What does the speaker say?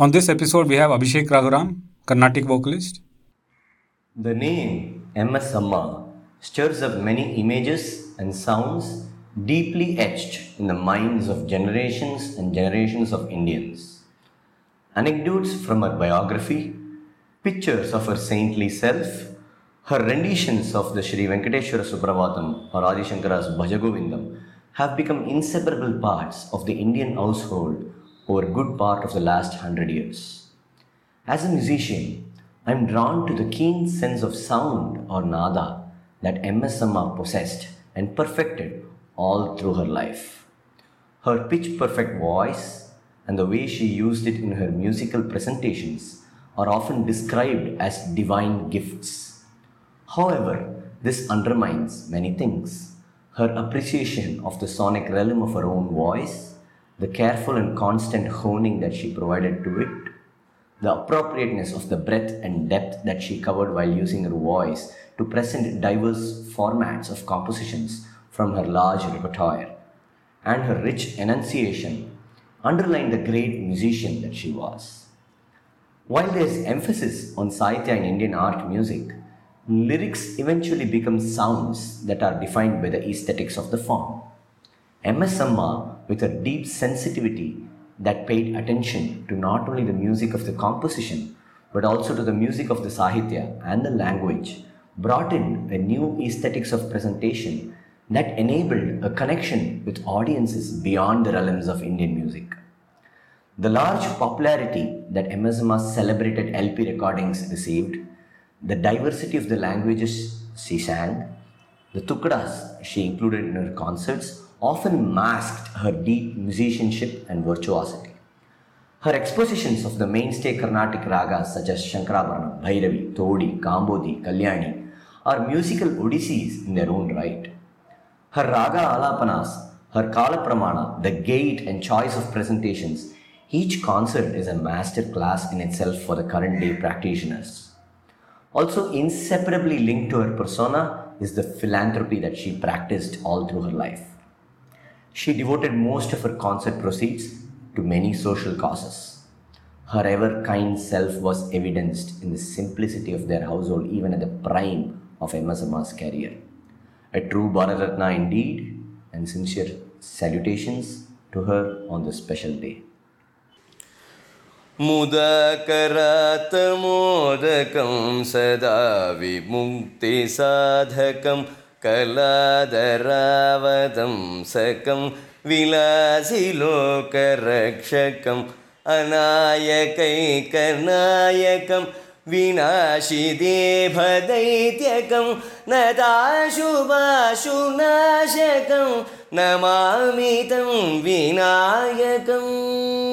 On this episode, we have Abhishek Raghuram, Carnatic vocalist. The name MS Amma stirs up many images and sounds deeply etched in the minds of generations and generations of Indians. Anecdotes from her biography, pictures of her saintly self, her renditions of the Sri Venkateshwara Suprabhatam or Adi Shankara's Bhajagovindam have become inseparable parts of the Indian household over a good part of the last hundred years. As a musician, I am drawn to the keen sense of sound or nada that MS Amma possessed and perfected all through her life. Her pitch perfect voice and the way she used it in her musical presentations are often described as divine gifts. However, this undermines many things her appreciation of the sonic realm of her own voice, the careful and constant honing that she provided to it, the appropriateness of the breadth and depth that she covered while using her voice to present diverse formats of compositions from her large repertoire, and her rich enunciation underlined the great musician that she was. While there is emphasis on Sahitya in Indian art music, lyrics eventually become sounds that are defined by the aesthetics of the form. M.S. Amma, with a deep sensitivity that paid attention to not only the music of the composition but also to the music of the Sahitya and the language, brought in a new aesthetics of presentation that enabled a connection with audiences beyond the realms of Indian music. The large popularity that MS Amma's celebrated LP recordings received, the diversity of the languages she sang, the tukdas she included in her concerts often masked her deep musicianship and virtuosity. Her expositions of the mainstay Carnatic ragas such as Shankarabharanam, Bhairavi, Todi, Kambodi, Kalyani are musical odysseys in their own right. Her raga alapanas, her kala pramana, the gait and choice of presentations, each concert is a master class in itself for the current day practitioners. Also, inseparably linked to her persona is the philanthropy that she practiced all through her life. She devoted most of her concert proceeds to many social causes. Her ever kind self was evidenced in the simplicity of their household, even at the prime of MS Amma's career. A true Bharat Ratna indeed, and sincere salutations to her on this special day. मुदाकरात् मोदकं सदा विमुक्तिसाधकं कलादरावदंसकं विलासिलोकरक्षकम् अनायकैकनायकं विनाशिदेभदैत्यकं नदाशुभाशुनाशकं नमामि तं विनायकम्